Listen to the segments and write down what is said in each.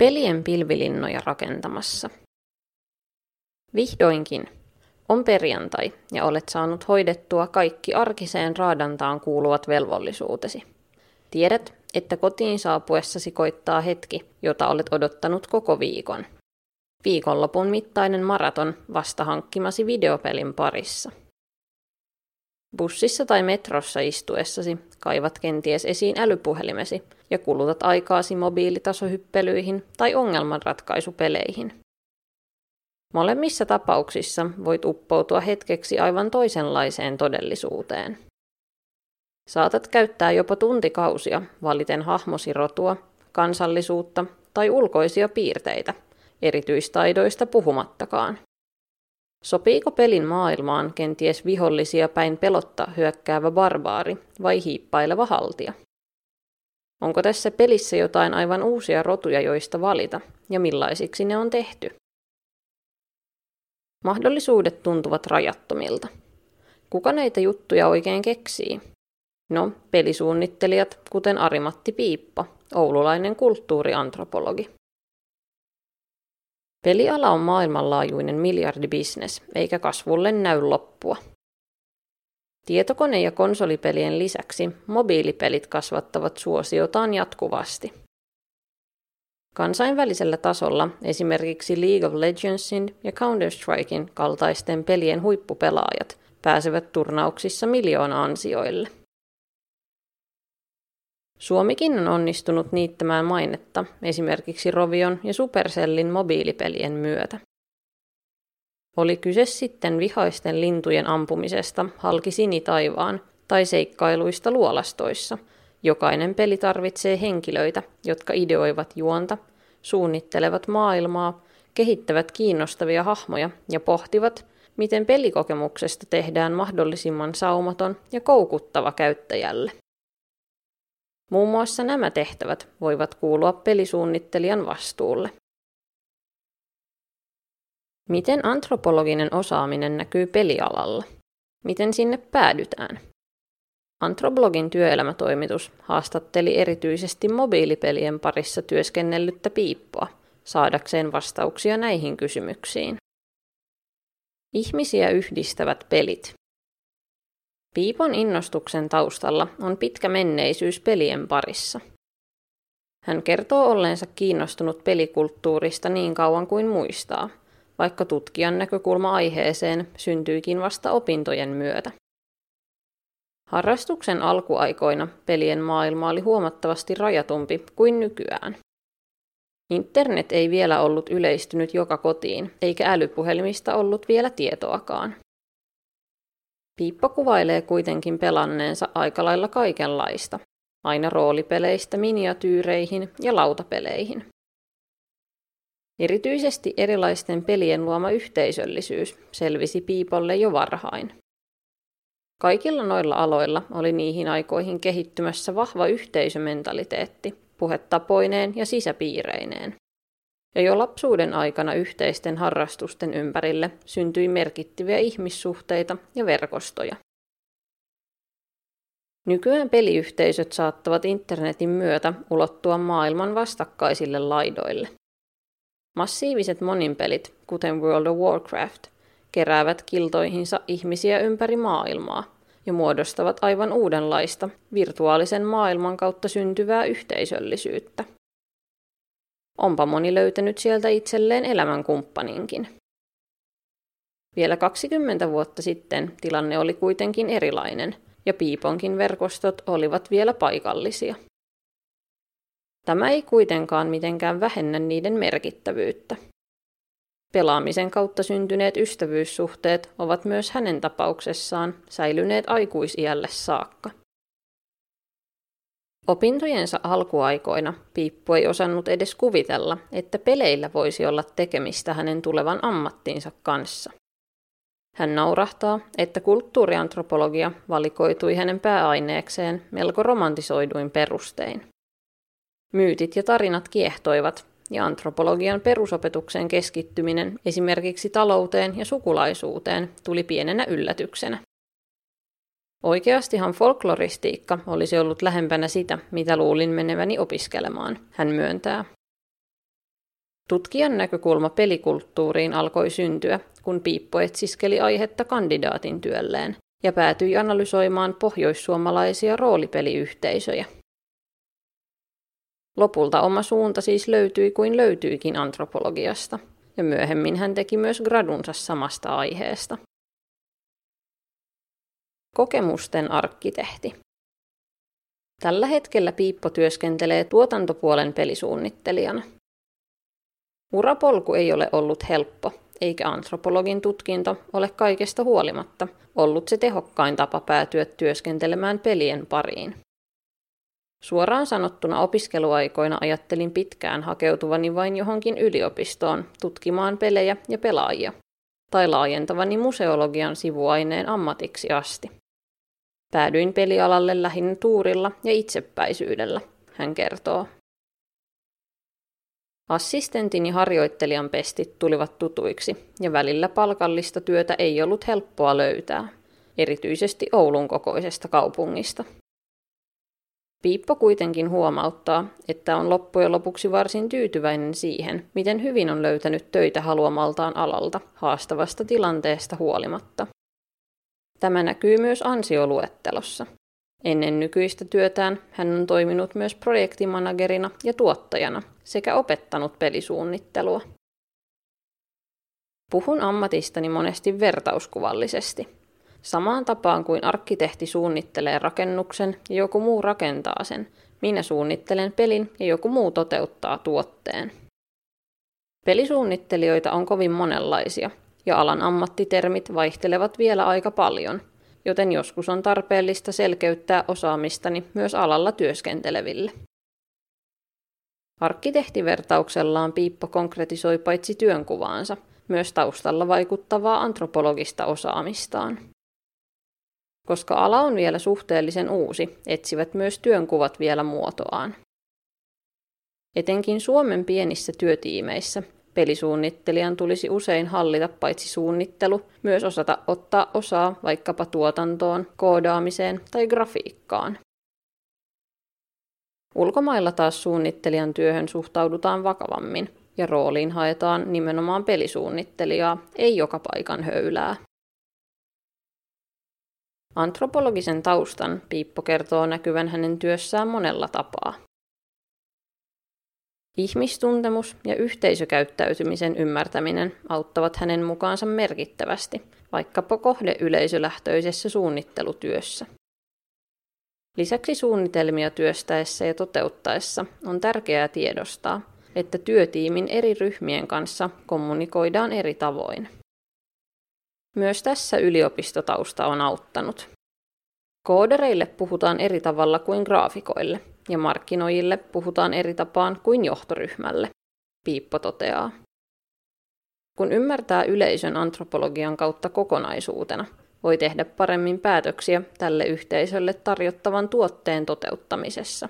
Pelien pilvilinnoja rakentamassa. Vihdoinkin on perjantai ja olet saanut hoidettua kaikki arkiseen raadantaan kuuluvat velvollisuutesi. Tiedät, että kotiin saapuessasi koittaa hetki, jota olet odottanut koko viikon. Viikonlopun mittainen maraton vasta hankkimasi videopelin parissa. Bussissa tai metrossa istuessasi kaivat kenties esiin älypuhelimesi ja kulutat aikaasi mobiilitasohyppelyihin tai ongelmanratkaisupeleihin. Molemmissa tapauksissa voit uppoutua hetkeksi aivan toisenlaiseen todellisuuteen. Saatat käyttää jopa tuntikausia valiten hahmosi rotua, kansallisuutta tai ulkoisia piirteitä, erityistaidoista puhumattakaan. Sopiiko pelin maailmaan kenties vihollisia päin pelotta hyökkäävä barbaari vai hiippaileva haltija? Onko tässä pelissä jotain aivan uusia rotuja, joista valita, ja millaisiksi ne on tehty? Mahdollisuudet tuntuvat rajattomilta. Kuka näitä juttuja oikein keksii? No, pelisuunnittelijat, kuten Arimatti Piippa, oululainen kulttuuriantropologi. Peliala on maailmanlaajuinen miljardibisnes, eikä kasvulle näy loppua. Tietokone- ja konsolipelien lisäksi mobiilipelit kasvattavat suosiotaan jatkuvasti. Kansainvälisellä tasolla esimerkiksi League of Legendsin ja Counter-Strikein kaltaisten pelien huippupelaajat pääsevät turnauksissa miljoona ansioille. Suomikin on onnistunut niittämään mainetta esimerkiksi Rovion ja Supercellin mobiilipelien myötä. Oli kyse sitten vihaisten lintujen ampumisesta halki sinitaivaan tai seikkailuista luolastoissa. Jokainen peli tarvitsee henkilöitä, jotka ideoivat juonta, suunnittelevat maailmaa, kehittävät kiinnostavia hahmoja ja pohtivat, miten pelikokemuksesta tehdään mahdollisimman saumaton ja koukuttava käyttäjälle. Muun muassa nämä tehtävät voivat kuulua pelisuunnittelijan vastuulle. Miten antropologinen osaaminen näkyy pelialalla? Miten sinne päädytään? Antropologin työelämätoimitus haastatteli erityisesti mobiilipelien parissa työskennellyttä piippoa saadakseen vastauksia näihin kysymyksiin. Ihmisiä yhdistävät pelit. Piipon innostuksen taustalla on pitkä menneisyys pelien parissa. Hän kertoo olleensa kiinnostunut pelikulttuurista niin kauan kuin muistaa, vaikka tutkijan näkökulma aiheeseen syntyikin vasta opintojen myötä. Harrastuksen alkuaikoina pelien maailma oli huomattavasti rajatumpi kuin nykyään. Internet ei vielä ollut yleistynyt joka kotiin, eikä älypuhelimista ollut vielä tietoakaan. Piippo kuvailee kuitenkin pelanneensa aika lailla kaikenlaista, aina roolipeleistä miniatyyreihin ja lautapeleihin. Erityisesti erilaisten pelien luoma yhteisöllisyys selvisi Piipolle jo varhain. Kaikilla noilla aloilla oli niihin aikoihin kehittymässä vahva yhteisömentaliteetti, puhetapoineen ja sisäpiireineen. Ja jo lapsuuden aikana yhteisten harrastusten ympärille syntyi merkittäviä ihmissuhteita ja verkostoja. Nykyään peliyhteisöt saattavat internetin myötä ulottua maailman vastakkaisille laidoille. Massiiviset moninpelit, kuten World of Warcraft, keräävät kiltoihinsa ihmisiä ympäri maailmaa ja muodostavat aivan uudenlaista virtuaalisen maailman kautta syntyvää yhteisöllisyyttä. Onpa moni löytänyt sieltä itselleen elämänkumppaninkin. Vielä 20 vuotta sitten tilanne oli kuitenkin erilainen, ja Piiponkin verkostot olivat vielä paikallisia. Tämä ei kuitenkaan mitenkään vähennä niiden merkittävyyttä. Pelaamisen kautta syntyneet ystävyyssuhteet ovat myös hänen tapauksessaan säilyneet aikuisiälle saakka. Opintojensa alkuaikoina Piippu ei osannut edes kuvitella, että peleillä voisi olla tekemistä hänen tulevan ammattinsa kanssa. Hän naurahtaa, että kulttuuriantropologia valikoitui hänen pääaineekseen melko romantisoiduin perustein. Myytit ja tarinat kiehtoivat, ja antropologian perusopetukseen keskittyminen esimerkiksi talouteen ja sukulaisuuteen tuli pienenä yllätyksenä. Oikeastihan folkloristiikka olisi ollut lähempänä sitä, mitä luulin meneväni opiskelemaan, hän myöntää. Tutkijan näkökulma pelikulttuuriin alkoi syntyä, kun Piippo etsiskeli aihetta kandidaatin työlleen ja päätyi analysoimaan pohjoissuomalaisia roolipeliyhteisöjä. Lopulta oma suunta siis löytyi kuin löytyikin antropologiasta, ja myöhemmin hän teki myös gradunsa samasta aiheesta. Kokemusten arkkitehti. Tällä hetkellä Piippo työskentelee tuotantopuolen pelisuunnittelijana. Urapolku ei ole ollut helppo, eikä antropologin tutkinto ole kaikesta huolimatta ollut se tehokkain tapa päätyä työskentelemään pelien pariin. Suoraan sanottuna opiskeluaikoina ajattelin pitkään hakeutuvani vain johonkin yliopistoon tutkimaan pelejä ja pelaajia, tai laajentavani museologian sivuaineen ammatiksi asti. Päädyin pelialalle lähinnä tuurilla ja itsepäisyydellä, hän kertoo. Assistentin ja harjoittelijan pestit tulivat tutuiksi, ja välillä palkallista työtä ei ollut helppoa löytää, erityisesti Oulun kokoisesta kaupungista. Piippo kuitenkin huomauttaa, että on loppujen lopuksi varsin tyytyväinen siihen, miten hyvin on löytänyt töitä haluamaltaan alalta haastavasta tilanteesta huolimatta. Tämä näkyy myös ansioluettelossa. Ennen nykyistä työtään hän on toiminut myös projektimanagerina ja tuottajana sekä opettanut pelisuunnittelua. Puhun ammatistani monesti vertauskuvallisesti. Samaan tapaan kuin arkkitehti suunnittelee rakennuksen ja joku muu rakentaa sen, minä suunnittelen pelin ja joku muu toteuttaa tuotteen. Pelisuunnittelijoita on kovin monenlaisia, ja alan ammattitermit vaihtelevat vielä aika paljon, joten joskus on tarpeellista selkeyttää osaamistani myös alalla työskenteleville. Arkkitehtivertauksellaan Piippo konkretisoi paitsi työnkuvaansa, myös taustalla vaikuttavaa antropologista osaamistaan. Koska ala on vielä suhteellisen uusi, etsivät myös työnkuvat vielä muotoaan. Etenkin Suomen pienissä työtiimeissä Pelisuunnittelijan tulisi usein hallita paitsi suunnittelu, myös osata ottaa osaa vaikkapa tuotantoon, koodaamiseen tai grafiikkaan. Ulkomailla taas suunnittelijan työhön suhtaudutaan vakavammin, ja rooliin haetaan nimenomaan pelisuunnittelijaa, ei joka paikan höylää. Antropologisen taustan Piippo kertoo näkyvän hänen työssään monella tapaa. Ihmistuntemus ja yhteisökäyttäytymisen ymmärtäminen auttavat hänen mukaansa merkittävästi, vaikkapa kohdeyleisölähtöisessä suunnittelutyössä. Lisäksi suunnitelmia työstäessä ja toteuttaessa on tärkeää tiedostaa, että työtiimin eri ryhmien kanssa kommunikoidaan eri tavoin. Myös tässä yliopistotausta on auttanut. Koodereille puhutaan eri tavalla kuin graafikoille, ja markkinoijille puhutaan eri tapaan kuin johtoryhmälle, Piippo toteaa. Kun ymmärtää yleisön antropologian kautta kokonaisuutena, voi tehdä paremmin päätöksiä tälle yhteisölle tarjottavan tuotteen toteuttamisessa.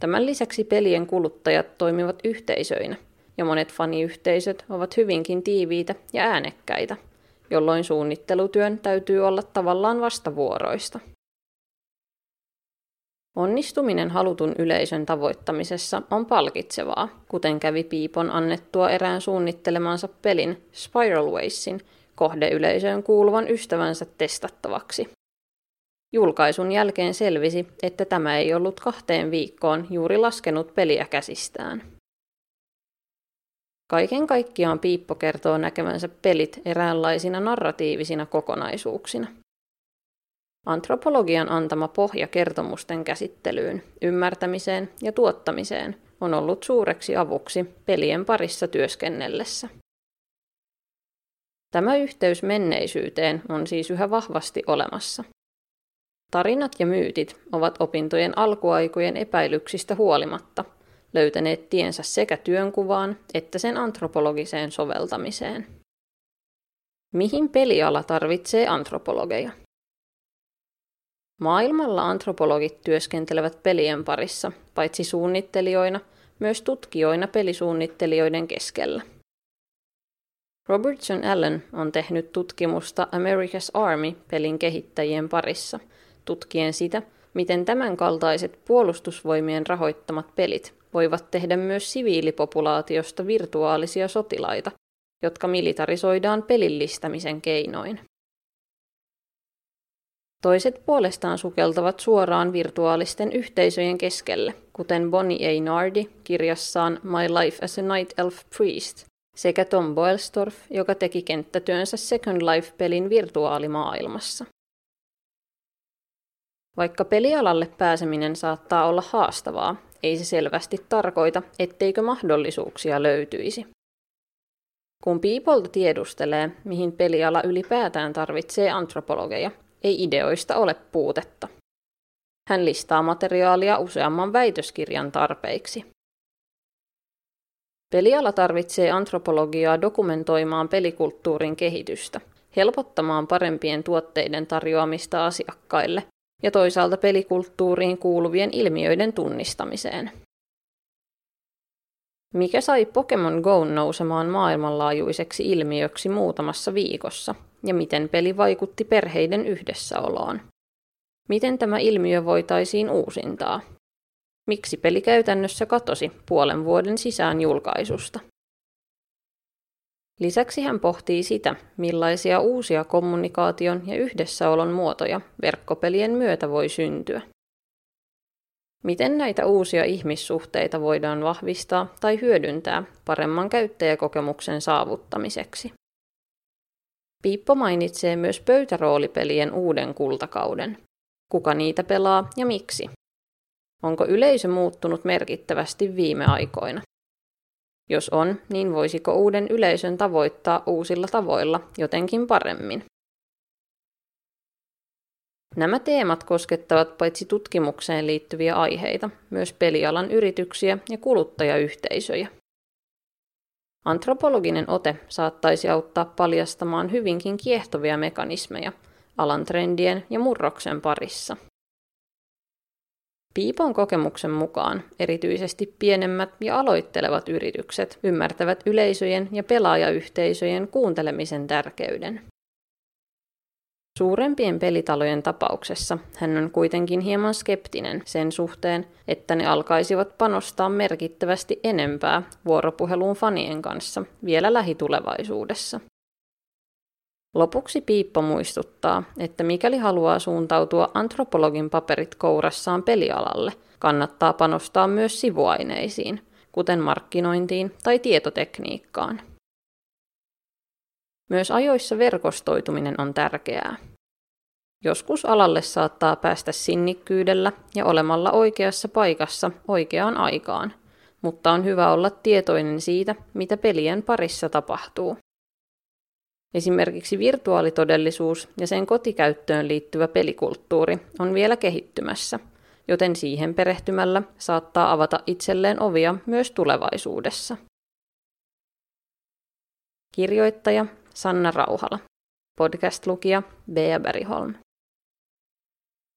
Tämän lisäksi pelien kuluttajat toimivat yhteisöinä, ja monet faniyhteisöt ovat hyvinkin tiiviitä ja äänekkäitä, jolloin suunnittelutyön täytyy olla tavallaan vastavuoroista. Onnistuminen halutun yleisön tavoittamisessa on palkitsevaa, kuten kävi Piipon annettua erään suunnittelemansa pelin Spiral Wavesin kohdeyleisöön kuuluvan ystävänsä testattavaksi. Julkaisun jälkeen selvisi, että tämä ei ollut kahteen viikkoon juuri laskenut peliä käsistään. Kaiken kaikkiaan Piippo kertoo näkevänsä pelit eräänlaisina narratiivisina kokonaisuuksina – Antropologian antama pohja kertomusten käsittelyyn, ymmärtämiseen ja tuottamiseen on ollut suureksi avuksi pelien parissa työskennellessä. Tämä yhteys menneisyyteen on siis yhä vahvasti olemassa. Tarinat ja myytit ovat opintojen alkuaikojen epäilyksistä huolimatta löytäneet tiensä sekä työnkuvaan että sen antropologiseen soveltamiseen. Mihin peliala tarvitsee antropologeja? Maailmalla antropologit työskentelevät pelien parissa, paitsi suunnittelijoina, myös tutkijoina pelisuunnittelijoiden keskellä. Robertson Allen on tehnyt tutkimusta America's Army-pelin kehittäjien parissa, tutkien sitä, miten tämänkaltaiset puolustusvoimien rahoittamat pelit voivat tehdä myös siviilipopulaatiosta virtuaalisia sotilaita, jotka militarisoidaan pelillistämisen keinoin. Toiset puolestaan sukeltavat suoraan virtuaalisten yhteisöjen keskelle, kuten Bonnie A. Nardi kirjassaan My Life as a Night Elf Priest, sekä Tom Boelstorff, joka teki kenttätyönsä Second Life-pelin virtuaalimaailmassa. Vaikka pelialalle pääseminen saattaa olla haastavaa, ei se selvästi tarkoita, etteikö mahdollisuuksia löytyisi. Kun Piipolta tiedustelee, mihin peliala ylipäätään tarvitsee antropologeja, ei ideoista ole puutetta. Hän listaa materiaalia useamman väitöskirjan tarpeiksi. Peliala tarvitsee antropologiaa dokumentoimaan pelikulttuurin kehitystä, helpottamaan parempien tuotteiden tarjoamista asiakkaille ja toisaalta pelikulttuuriin kuuluvien ilmiöiden tunnistamiseen. Mikä sai Pokemon Go nousemaan maailmanlaajuiseksi ilmiöksi muutamassa viikossa, ja miten peli vaikutti perheiden yhdessäoloon? Miten tämä ilmiö voitaisiin uusintaa? Miksi peli käytännössä katosi puolen vuoden sisään julkaisusta? Lisäksi hän pohtii sitä, millaisia uusia kommunikaation ja yhdessäolon muotoja verkkopelien myötä voi syntyä. Miten näitä uusia ihmissuhteita voidaan vahvistaa tai hyödyntää paremman käyttäjäkokemuksen saavuttamiseksi? Piippo mainitsee myös pöytäroolipelien uuden kultakauden. Kuka niitä pelaa ja miksi? Onko yleisö muuttunut merkittävästi viime aikoina? Jos on, niin voisiko uuden yleisön tavoittaa uusilla tavoilla jotenkin paremmin? Nämä teemat koskettavat paitsi tutkimukseen liittyviä aiheita, myös pelialan yrityksiä ja kuluttajayhteisöjä. Antropologinen ote saattaisi auttaa paljastamaan hyvinkin kiehtovia mekanismeja alan trendien ja murroksen parissa. Piipon kokemuksen mukaan erityisesti pienemmät ja aloittelevat yritykset ymmärtävät yleisöjen ja pelaajayhteisöjen kuuntelemisen tärkeyden. Suurempien pelitalojen tapauksessa hän on kuitenkin hieman skeptinen sen suhteen, että ne alkaisivat panostaa merkittävästi enempää vuoropuheluun fanien kanssa vielä lähitulevaisuudessa. Lopuksi Piippo muistuttaa, että mikäli haluaa suuntautua antropologin paperit kourassaan pelialalle, kannattaa panostaa myös sivuaineisiin, kuten markkinointiin tai tietotekniikkaan. Myös ajoissa verkostoituminen on tärkeää. Joskus alalle saattaa päästä sinnikkyydellä ja olemalla oikeassa paikassa oikeaan aikaan, mutta on hyvä olla tietoinen siitä, mitä pelien parissa tapahtuu. Esimerkiksi virtuaalitodellisuus ja sen kotikäyttöön liittyvä pelikulttuuri on vielä kehittymässä, joten siihen perehtymällä saattaa avata itselleen ovia myös tulevaisuudessa. Kirjoittaja Sanna Rauhala. Podcast-lukija Bea Beriholm.